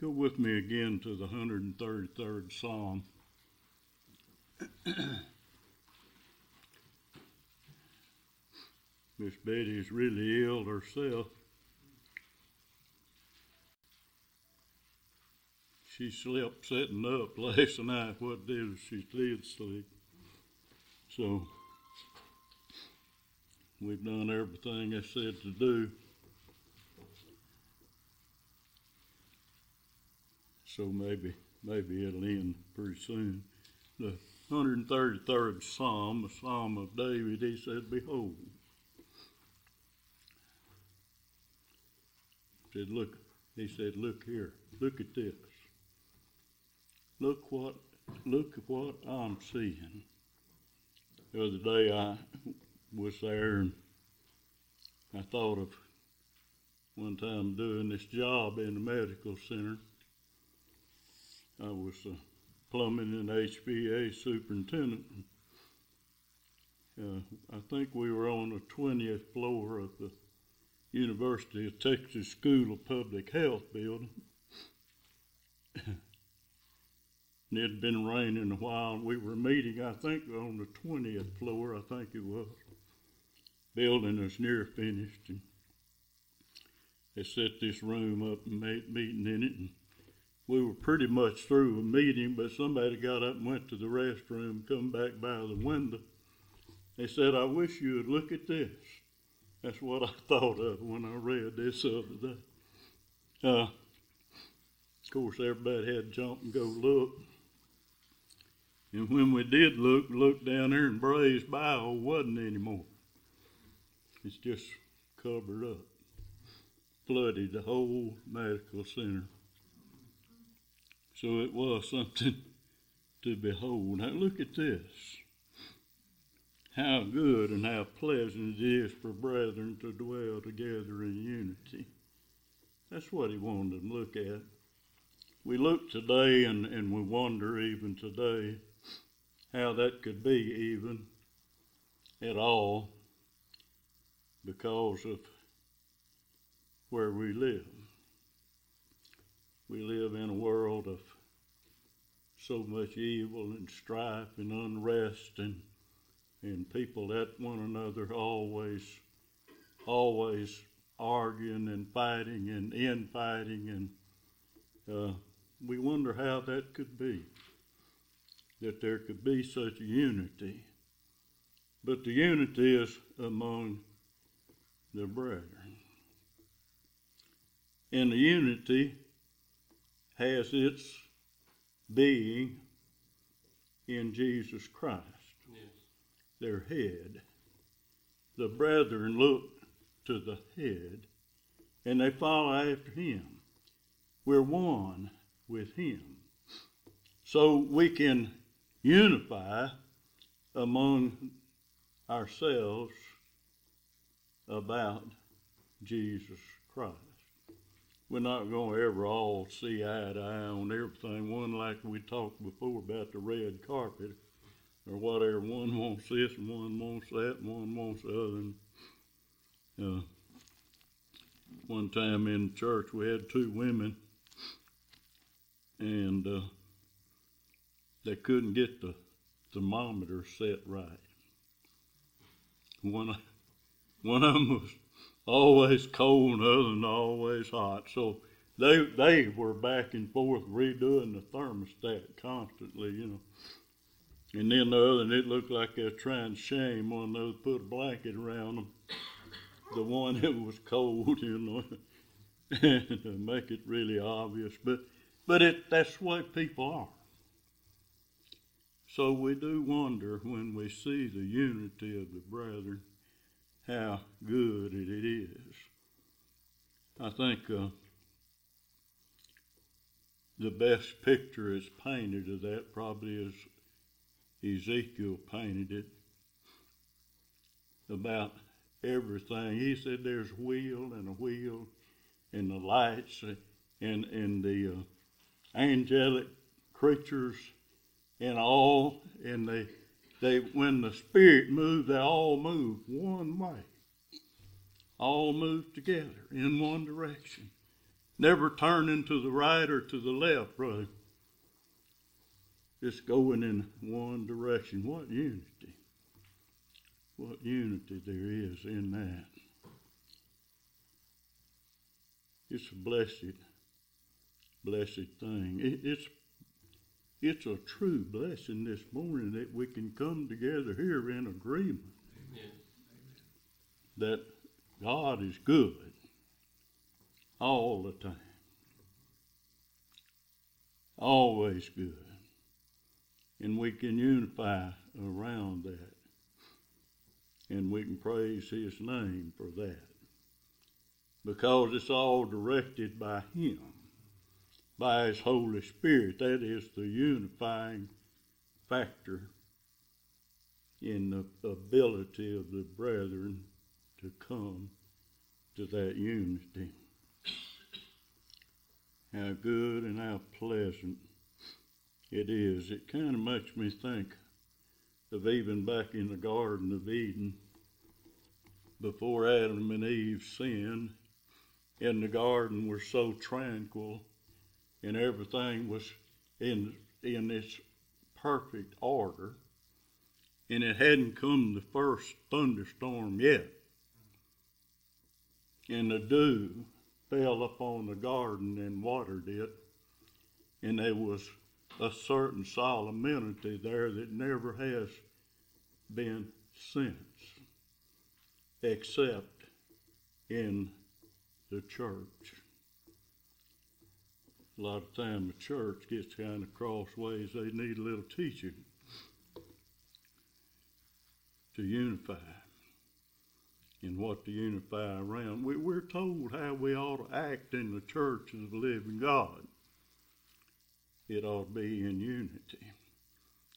Go with me again to the 133rd Psalm. Miss Betty's really ill herself. She slept sitting up last night. What did she did sleep? So we've done everything I said to do. So maybe maybe it'll end pretty soon. The 133rd Psalm, the Psalm of David, he said, Behold. He said, Look, he said, Look here, look at this. Look what look at what I'm seeing. The other day I was there and I thought of one time doing this job in the medical center. I was plumbing and HVAC superintendent. Uh, I think we were on the 20th floor of the University of Texas School of Public Health building. and it had been raining a while. We were meeting, I think, on the 20th floor, I think it was. Building was near finished. And they set this room up and made meeting in it. And we were pretty much through a meeting, but somebody got up and went to the restroom, come back by the window. They said, I wish you would look at this. That's what I thought of when I read this other day. Uh, of course, everybody had to jump and go look. And when we did look, look down there, and Bray's Bayou wasn't anymore. It's just covered up, flooded the whole medical center. So it was something to behold. Now look at this. How good and how pleasant it is for brethren to dwell together in unity. That's what he wanted them to look at. We look today and, and we wonder even today how that could be even at all because of where we live. We live in a world of so much evil and strife and unrest and and people at one another always always arguing and fighting and infighting and uh, we wonder how that could be that there could be such unity. But the unity is among the brethren. And the unity has its being in Jesus Christ, yes. their head. The brethren look to the head and they follow after him. We're one with him. So we can unify among ourselves about Jesus Christ we're not going to ever all see eye to eye on everything. One, like we talked before about the red carpet or whatever. One wants this and one wants that and one wants the other. And, uh, one time in church, we had two women, and uh, they couldn't get the thermometer set right. One, one of them was always cold and other one always hot. So they they were back and forth redoing the thermostat constantly, you know. And then the other, and it looked like they were trying to shame one those, put a blanket around them. The one that was cold, you know, to make it really obvious. But but it that's what people are. So we do wonder when we see the unity of the brethren how good it is. I think uh, the best picture is painted of that probably is Ezekiel painted it about everything. He said there's a wheel and a wheel and the lights and, and the uh, angelic creatures and all and they they when the spirit moved, they all moved one way. All moved together in one direction. Never turning to the right or to the left, brother. Just going in one direction. What unity. What unity there is in that. It's a blessed, blessed thing. It, it's it's a true blessing this morning that we can come together here in agreement Amen. that God is good all the time, always good, and we can unify around that, and we can praise His name for that. Because it's all directed by Him by His Holy Spirit. That is the unifying factor in the ability of the brethren to come to that unity. How good and how pleasant it is. It kind of makes me think of even back in the Garden of Eden before Adam and Eve sinned. In the garden were so tranquil and everything was in in its perfect order. And it hadn't come the first thunderstorm yet. And the dew fell upon the garden and watered it. And there was a certain solemnity there that never has been since, except in the church a lot of time the church gets kind of crossways. They need a little teaching to unify and what to unify around. We, we're told how we ought to act in the church of the living God. It ought to be in unity,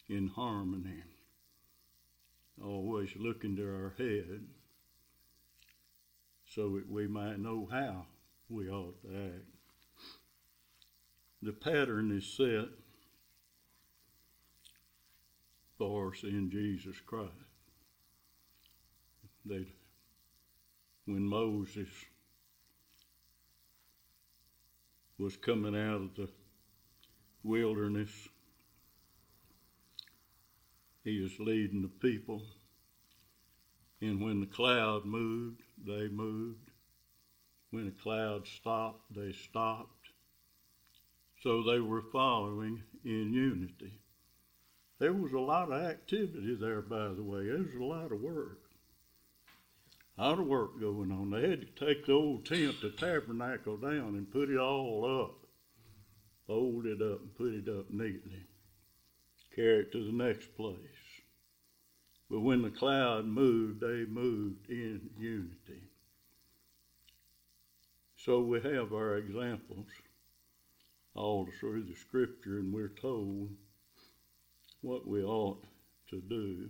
in harmony, always looking to our head so that we might know how we ought to act the pattern is set for us in Jesus Christ. That when Moses was coming out of the wilderness, he was leading the people. And when the cloud moved, they moved. When the cloud stopped, they stopped. So they were following in unity. There was a lot of activity there, by the way. There was a lot of work. A lot of work going on. They had to take the old tent, the tabernacle down and put it all up, fold it up and put it up neatly, carry it to the next place. But when the cloud moved, they moved in unity. So we have our examples all through the scripture, and we're told what we ought to do.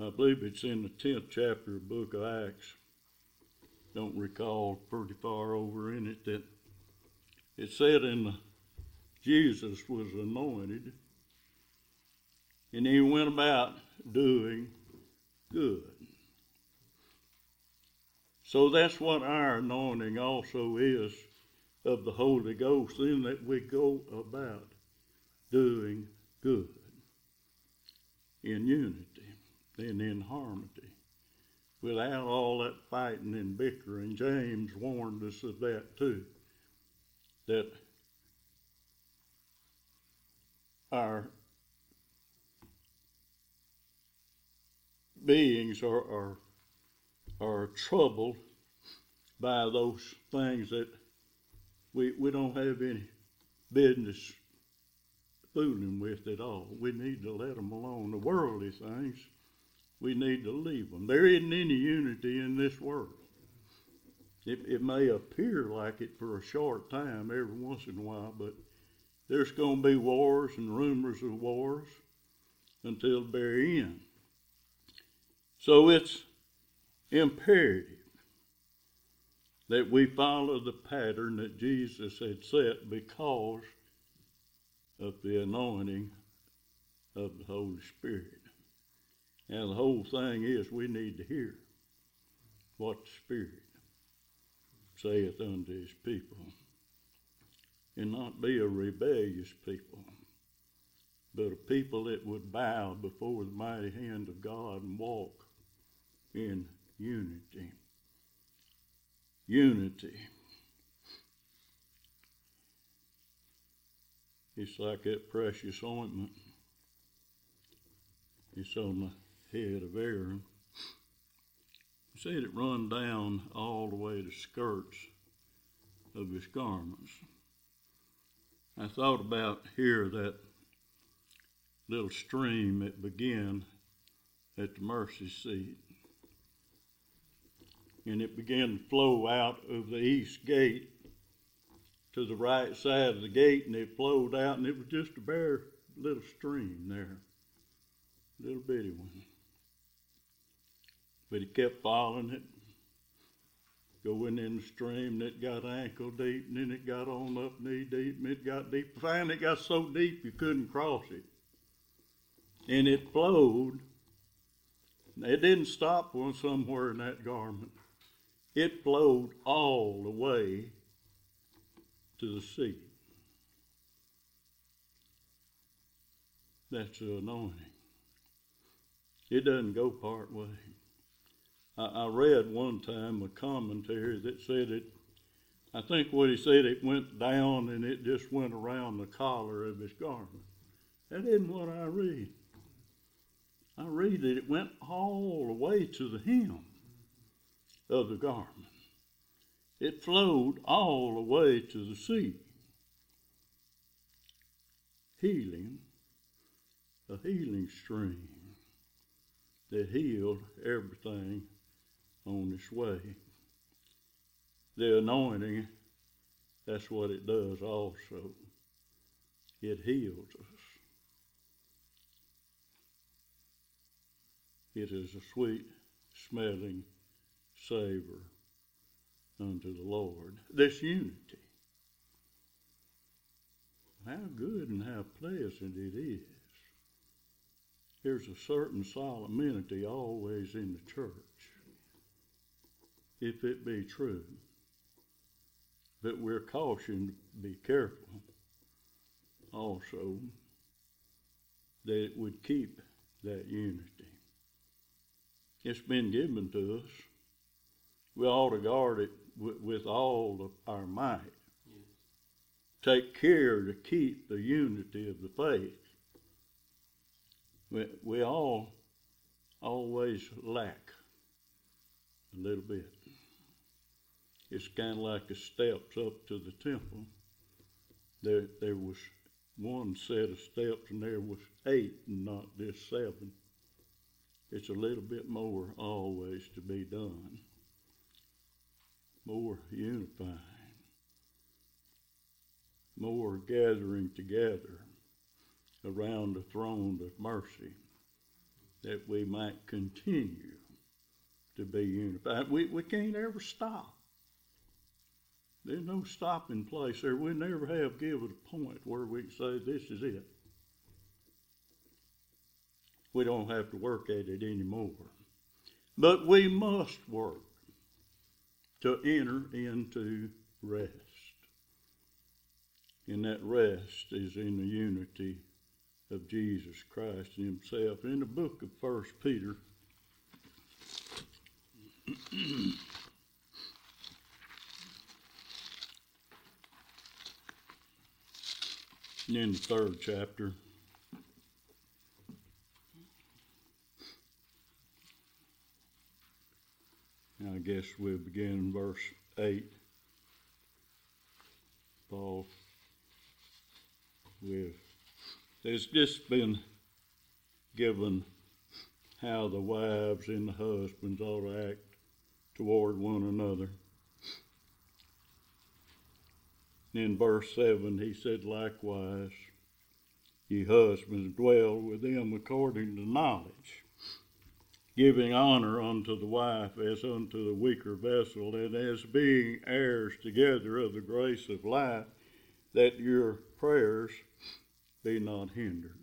I believe it's in the 10th chapter of book of Acts. Don't recall pretty far over in it that it said in Jesus was anointed and he went about doing good. So that's what our anointing also is of the Holy Ghost in that we go about doing good in unity and in harmony without all that fighting and bickering. James warned us of that too. That our beings are, are, are troubled by those things that we, we don't have any business fooling with at all. We need to let them alone. The worldly things, we need to leave them. There isn't any unity in this world. It, it may appear like it for a short time every once in a while, but there's going to be wars and rumors of wars until the very end. So it's imperative that we follow the pattern that Jesus had set because of the anointing of the Holy Spirit. And the whole thing is we need to hear what the Spirit saith unto his people, and not be a rebellious people, but a people that would bow before the mighty hand of God and walk in unity. Unity. It's like that precious ointment. It's on the head of Aaron. He said it run down all the way to skirts of his garments. I thought about here that little stream that began at the mercy seat. And it began to flow out of the east gate to the right side of the gate, and it flowed out, and it was just a bare little stream there, little bitty one. But he kept following it, going in the stream, and it got ankle deep, and then it got on up knee deep, and it got deep. Finally, it got so deep you couldn't cross it. And it flowed. It didn't stop one somewhere in that garment. It flowed all the way to the sea. That's the anointing. It doesn't go part way. I, I read one time a commentary that said it, I think what he said, it went down and it just went around the collar of his garment. That isn't what I read. I read that it went all the way to the hem of the garment. It flowed all the way to the sea. Healing, a healing stream that healed everything on its way. The anointing, that's what it does also. It heals us. It is a sweet smelling savor unto the Lord. This unity. How good and how pleasant it is. There's a certain solemnity always in the church if it be true. But we're cautioned to be careful also that it would keep that unity. It's been given to us. We ought to guard it with, with all of our might. Yes. Take care to keep the unity of the faith. We, we all always lack a little bit. It's kind of like the steps up to the temple. There, there was one set of steps, and there was eight, and not just seven. It's a little bit more always to be done, more unifying, more gathering together around the throne of mercy that we might continue to be unified. We, we can't ever stop. There's no stopping place there. We never have given a point where we say this is it. We don't have to work at it anymore. But we must work to enter into rest. And that rest is in the unity of Jesus Christ Himself. In the book of First Peter, in the third chapter. I guess we'll begin in verse 8. Paul, with there's just been given how the wives and the husbands ought to act toward one another. In verse 7, he said, Likewise, ye husbands, dwell with them according to knowledge, giving honor unto the wife as unto the weaker vessel, and as being heirs together of the grace of life, that your prayers be not hindered.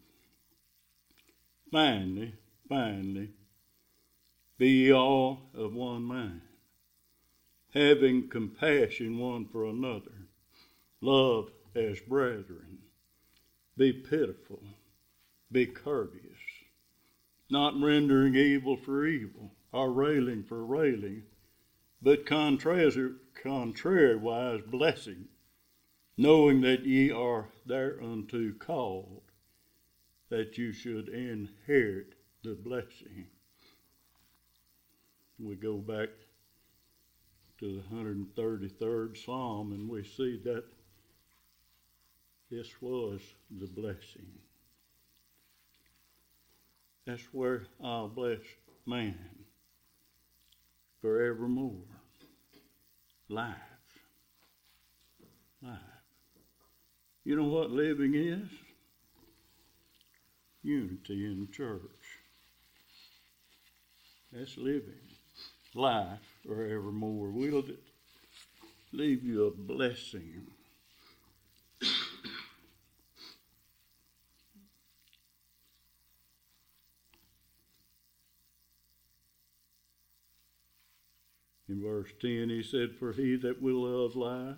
Finally, finally, be ye all of one mind having compassion one for another, love as brethren, be pitiful, be courteous, not rendering evil for evil, or railing for railing, but contrary, contrariwise blessing, knowing that ye are thereunto called, that you should inherit the blessing. We go back to the 133rd Psalm and we see that this was the blessing. That's where I'll bless man forevermore. Life. Life. You know what living is? Unity in church. That's living. Life forevermore. We'll leave you a blessing. In verse 10, he said, For he that will love life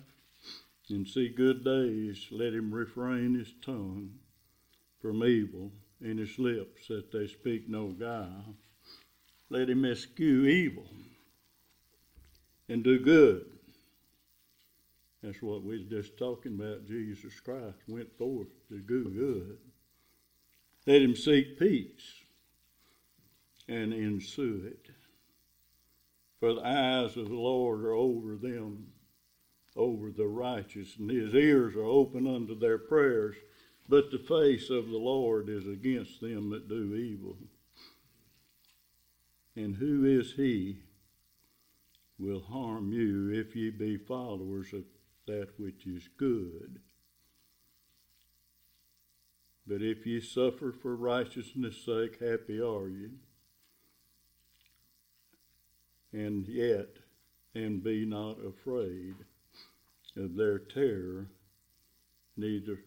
and see good days, let him refrain his tongue from evil and his lips that they speak no guile. Let him eschew evil and do good. That's what we are just talking about. Jesus Christ went forth to do good. Let him seek peace and ensue it. For the eyes of the Lord are over them, over the righteous, and his ears are open unto their prayers. But the face of the Lord is against them that do evil. And who is he will harm you if ye be followers of that which is good? But if ye suffer for righteousness' sake, happy are ye and yet, and be not afraid of their terror, neither,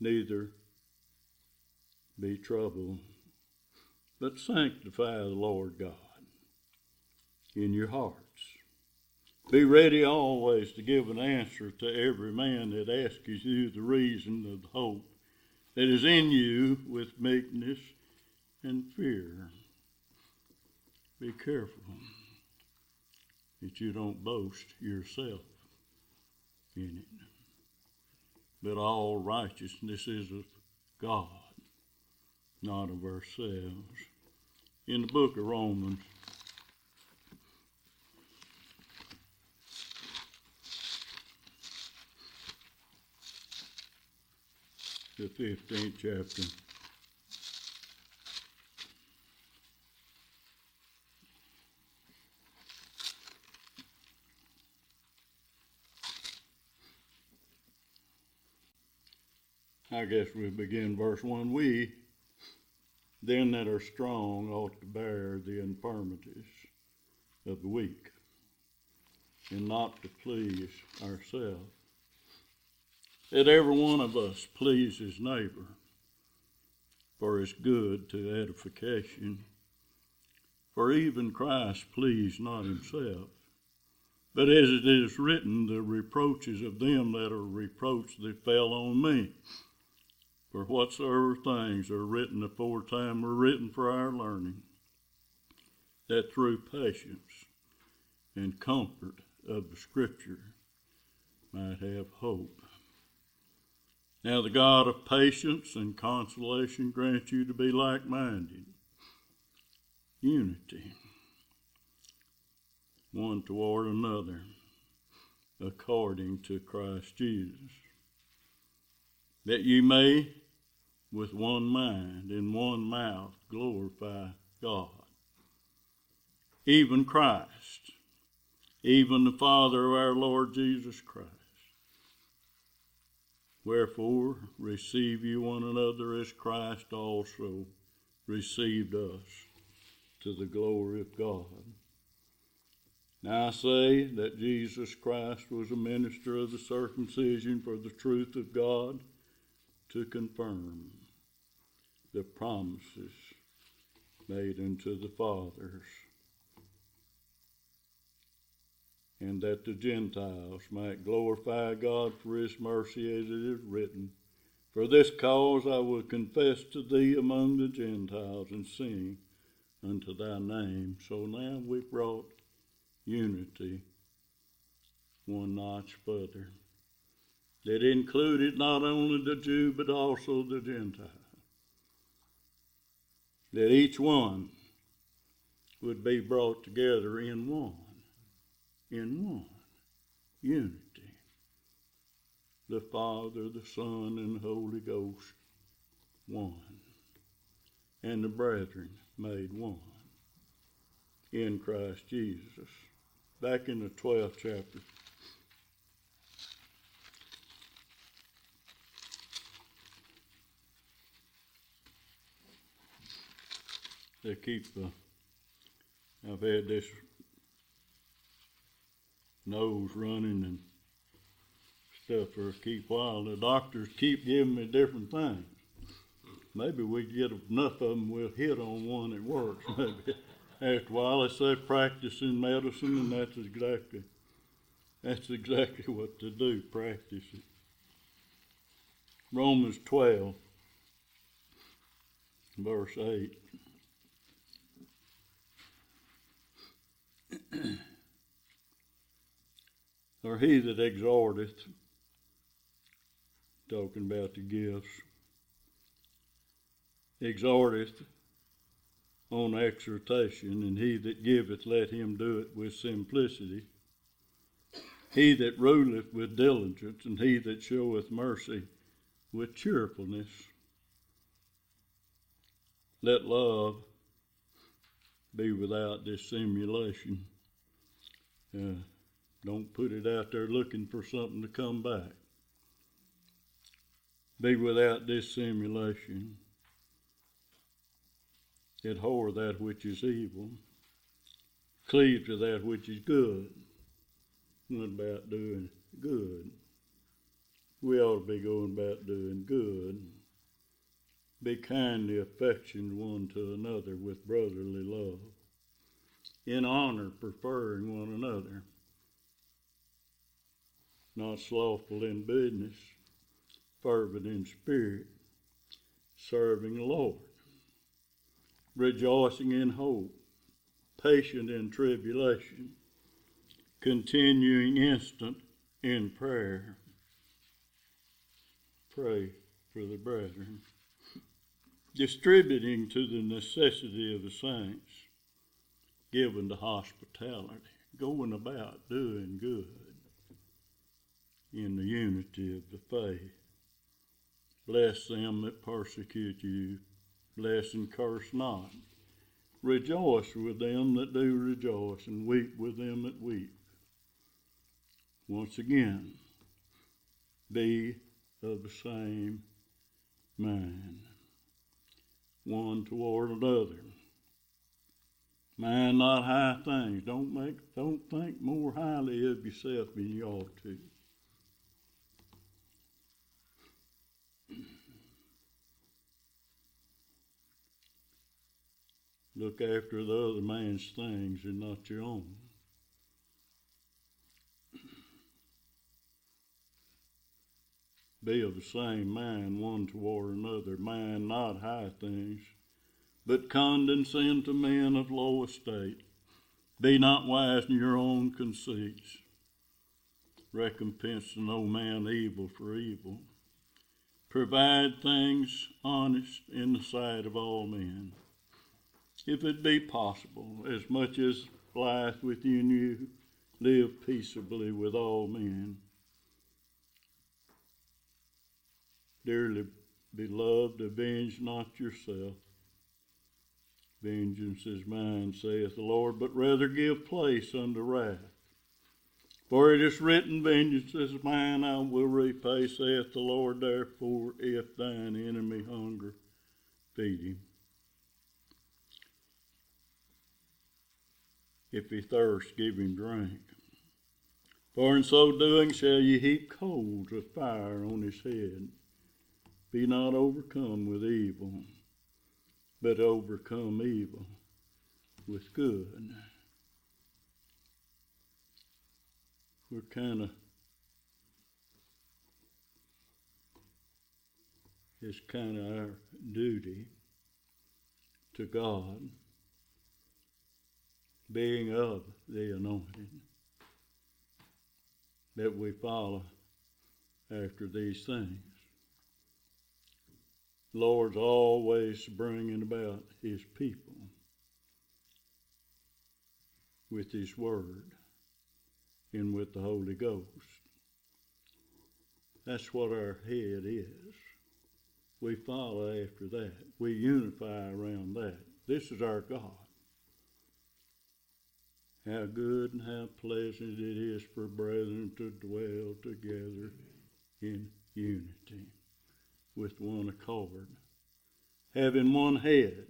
neither be troubled, but sanctify the Lord God in your hearts. Be ready always to give an answer to every man that asks you the reason of the hope that is in you with meekness and fear. Be careful that you don't boast yourself in it. But all righteousness is of God, not of ourselves. In the book of Romans, the 15th chapter. I guess we begin verse 1. We, then that are strong, ought to bear the infirmities of the weak, and not to please ourselves. That every one of us please his neighbor for his good to edification. For even Christ pleased not himself, but as it is written, the reproaches of them that are reproached that fell on me. For whatsoever things are written aforetime were written for our learning, that through patience and comfort of the Scripture might have hope. Now the God of patience and consolation grant you to be like minded, unity, one toward another, according to Christ Jesus, that ye may with one mind and one mouth glorify God. Even Christ, even the Father of our Lord Jesus Christ. Wherefore, receive you one another as Christ also received us to the glory of God. Now I say that Jesus Christ was a minister of the circumcision for the truth of God to confirm the promises made unto the fathers, and that the Gentiles might glorify God for his mercy as it is written. For this cause I will confess to thee among the Gentiles and sing unto thy name. So now we've brought unity one notch further. That included not only the Jew but also the Gentile. That each one would be brought together in one in one unity. The Father, the Son, and the Holy Ghost, one. And the brethren made one in Christ Jesus. Back in the 12th chapter. They keep, uh, I've had this nose running and stuff for a keep while. The doctors keep giving me different things. Maybe we get enough of them, we'll hit on one that works. Maybe after a while, they say practicing medicine, and that's exactly that's exactly what to do. Practice it. Romans twelve, verse eight. Hmm. or he that exhorteth, talking about the gifts, exhorteth on exhortation, and he that giveth, let him do it with simplicity. He that ruleth with diligence, and he that showeth mercy with cheerfulness. Let love be without dissimulation. Don't put it out there looking for something to come back. Be without dissimulation. Abhor that which is evil. Cleave to that which is good. What about doing good? We ought to be going about doing good. Be kindly affectioned one to another with brotherly love. In honor, preferring one another. Not slothful in business, fervent in spirit, serving the Lord, rejoicing in hope, patient in tribulation, continuing instant in prayer. Pray for the brethren, distributing to the necessity of the saints, given to hospitality, going about doing good in the unity of the faith. Bless them that persecute you, bless and curse not. Rejoice with them that do rejoice, and weep with them that weep. Once again, be of the same mind, one toward another. Mind not high things. Don't make don't think more highly of yourself than you ought to. Look after the other man's things and not your own. Be of the same mind one toward another, mind not high things, but condescend to men of low estate. Be not wise in your own conceits. Recompense no man evil for evil. Provide things honest in the sight of all men if it be possible, as much as lieth within you, live peaceably with all men. Dearly beloved, avenge not yourself. Vengeance is mine, saith the Lord, but rather give place unto wrath. For it is written, Vengeance is mine, I will repay, saith the Lord. Therefore, if thine enemy hunger, feed him. If he thirst, give him drink. For in so doing shall ye heap coals of fire on his head. Be not overcome with evil, but overcome evil with good. we're kind of it's kind of our duty to God, being of the anointing, that we follow after these things. Lord's always bringing about His people with His Word and with the Holy Ghost. That's what our head is. We follow after that. We unify around that. This is our God. How good and how pleasant it is for brethren to dwell together in unity with one accord, having one head,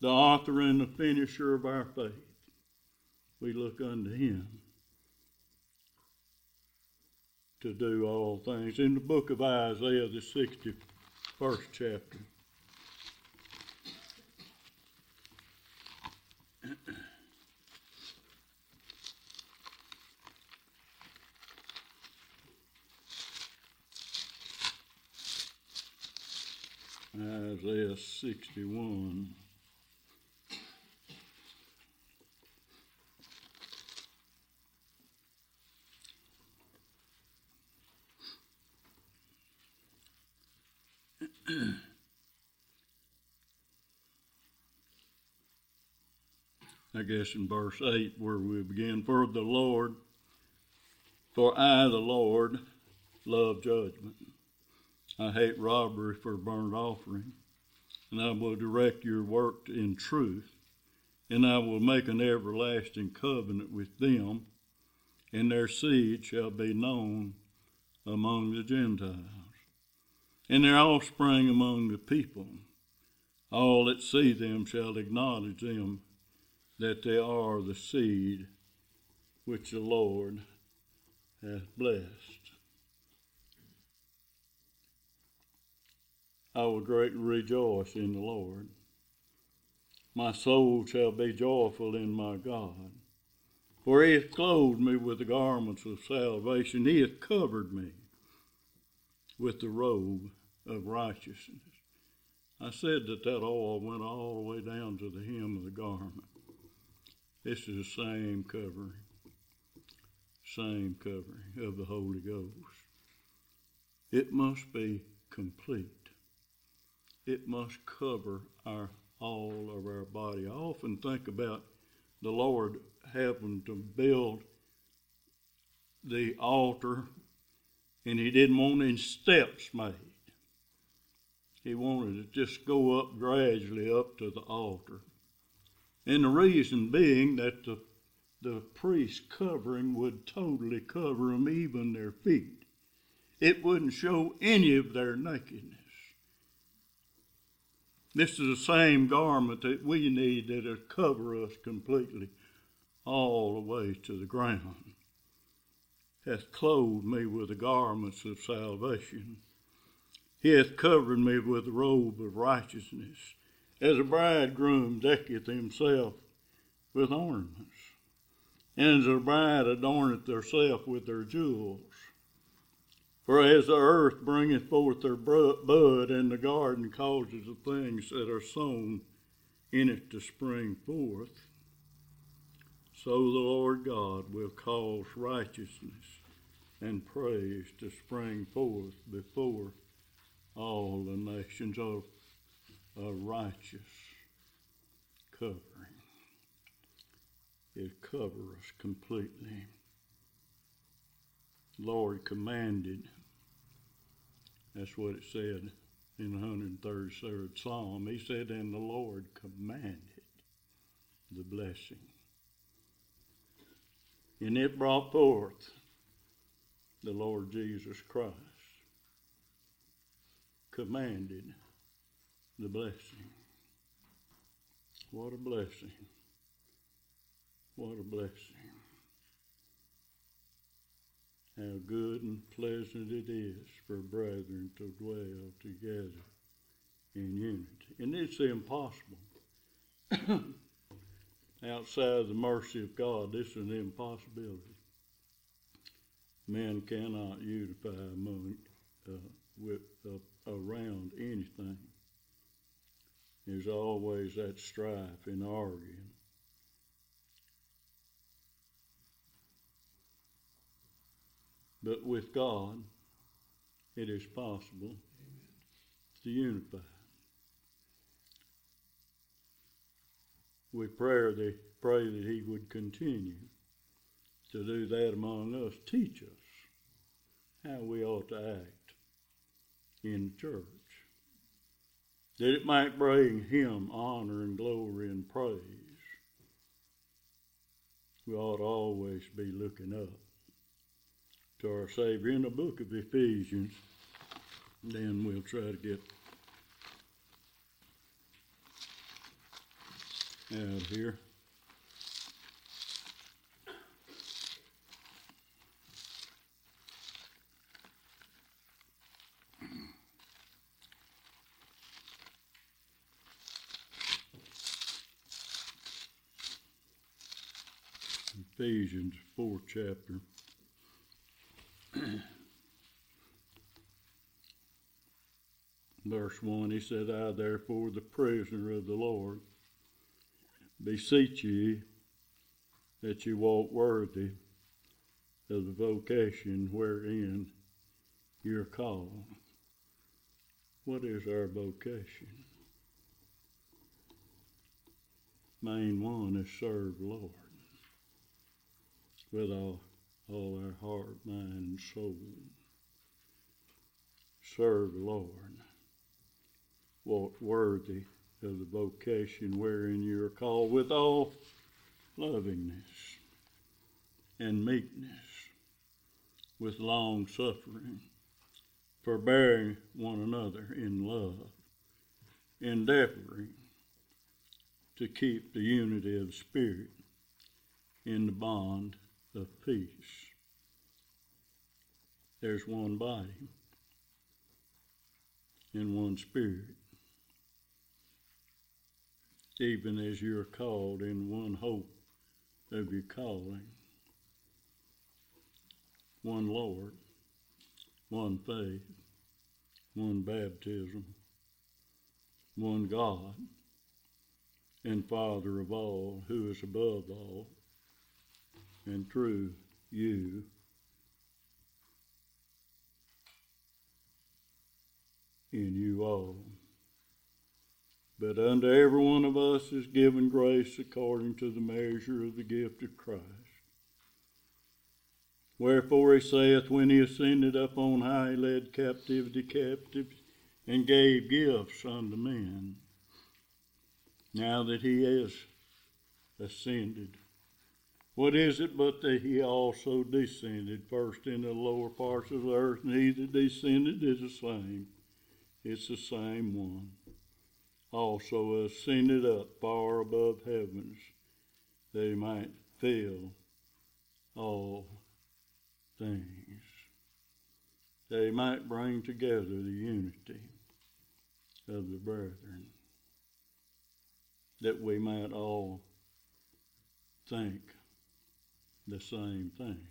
the author and the finisher of our faith. We look unto him to do all things. In the book of Isaiah, the 61st chapter. Isaiah 61. I guess in verse 8 where we begin, For the Lord, for I, the Lord, love judgment. I hate robbery for a burnt offering, and I will direct your work in truth, and I will make an everlasting covenant with them, and their seed shall be known among the Gentiles, and their offspring among the people. All that see them shall acknowledge them that they are the seed which the Lord hath blessed. I will greatly rejoice in the Lord. My soul shall be joyful in my God. For he hath clothed me with the garments of salvation. He hath covered me with the robe of righteousness. I said that that oil went all the way down to the hem of the garment. This is the same covering, same covering of the Holy Ghost. It must be complete it must cover our all of our body. I often think about the Lord having to build the altar, and He didn't want any steps made. He wanted to just go up gradually up to the altar. And the reason being that the, the priest covering would totally cover them, even their feet. It wouldn't show any of their nakedness. This is the same garment that we need that'll cover us completely all the way to the ground. Hath clothed me with the garments of salvation. He hath covered me with the robe of righteousness, as a bridegroom decketh himself with ornaments, and as a bride adorneth herself with her jewels. For as the earth bringeth forth her bud, and the garden causes the things that are sown in it to spring forth, so the Lord God will cause righteousness and praise to spring forth before all the nations of a righteous covering. It covers completely. Lord commanded. That's what it said in the 133rd Psalm. He said, And the Lord commanded the blessing. And it brought forth the Lord Jesus Christ. Commanded the blessing. What a blessing. What a blessing. How good and pleasant it is for brethren to dwell together in unity. And it's impossible. Outside of the mercy of God, this is an impossibility. men cannot unify among, uh, with, uh, around anything. There's always that strife and arguing. But with God, it is possible to unify. We pray that, pray that He would continue to do that among us. Teach us how we ought to act in church. That it might bring Him honor and glory and praise. We ought to always be looking up to our Savior in the book of Ephesians. Then we'll try to get out of here. Ephesians, fourth chapter. Verse 1, he said, I therefore, the prisoner of the Lord, beseech ye that you walk worthy of the vocation wherein you're called. What is our vocation? Main one is serve Lord with all, all our heart, mind, and soul. Serve Lord. Walk worthy of the vocation wherein you are called with all lovingness and meekness, with long suffering, forbearing one another in love, endeavoring to keep the unity of the Spirit in the bond of peace. There's one body and one Spirit even as you are called in one hope of your calling, one Lord, one faith, one baptism, one God, and Father of all, who is above all, and through you. In you all. But unto every one of us is given grace according to the measure of the gift of Christ. Wherefore he saith, When he ascended up on high, he led captivity captive, and gave gifts unto men. Now that he is ascended, what is it but that he also descended first into the lower parts of the earth, and he that descended is the same. It's the same one also ascended up far above heavens, that he might fill all things, that he might bring together the unity of the brethren, that we might all think the same thing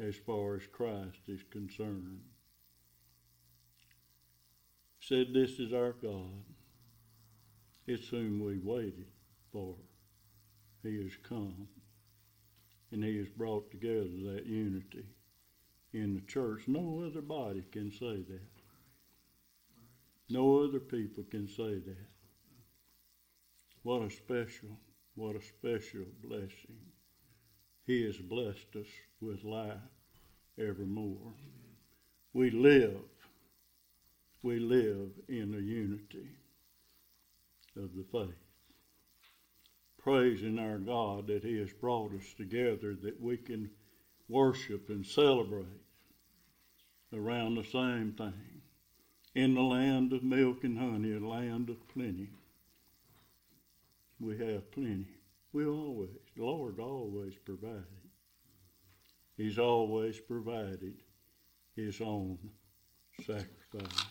as far as Christ is concerned. Said, This is our God it's whom we waited for. He has come and he has brought together that unity in the church. No other body can say that. No other people can say that. What a special, what a special blessing. He has blessed us with life evermore. We live, we live in a unity of the faith. Praising our God that He has brought us together that we can worship and celebrate around the same thing in the land of milk and honey, a land of plenty. We have plenty. We always, the Lord always provided. He's always provided His own sacrifice.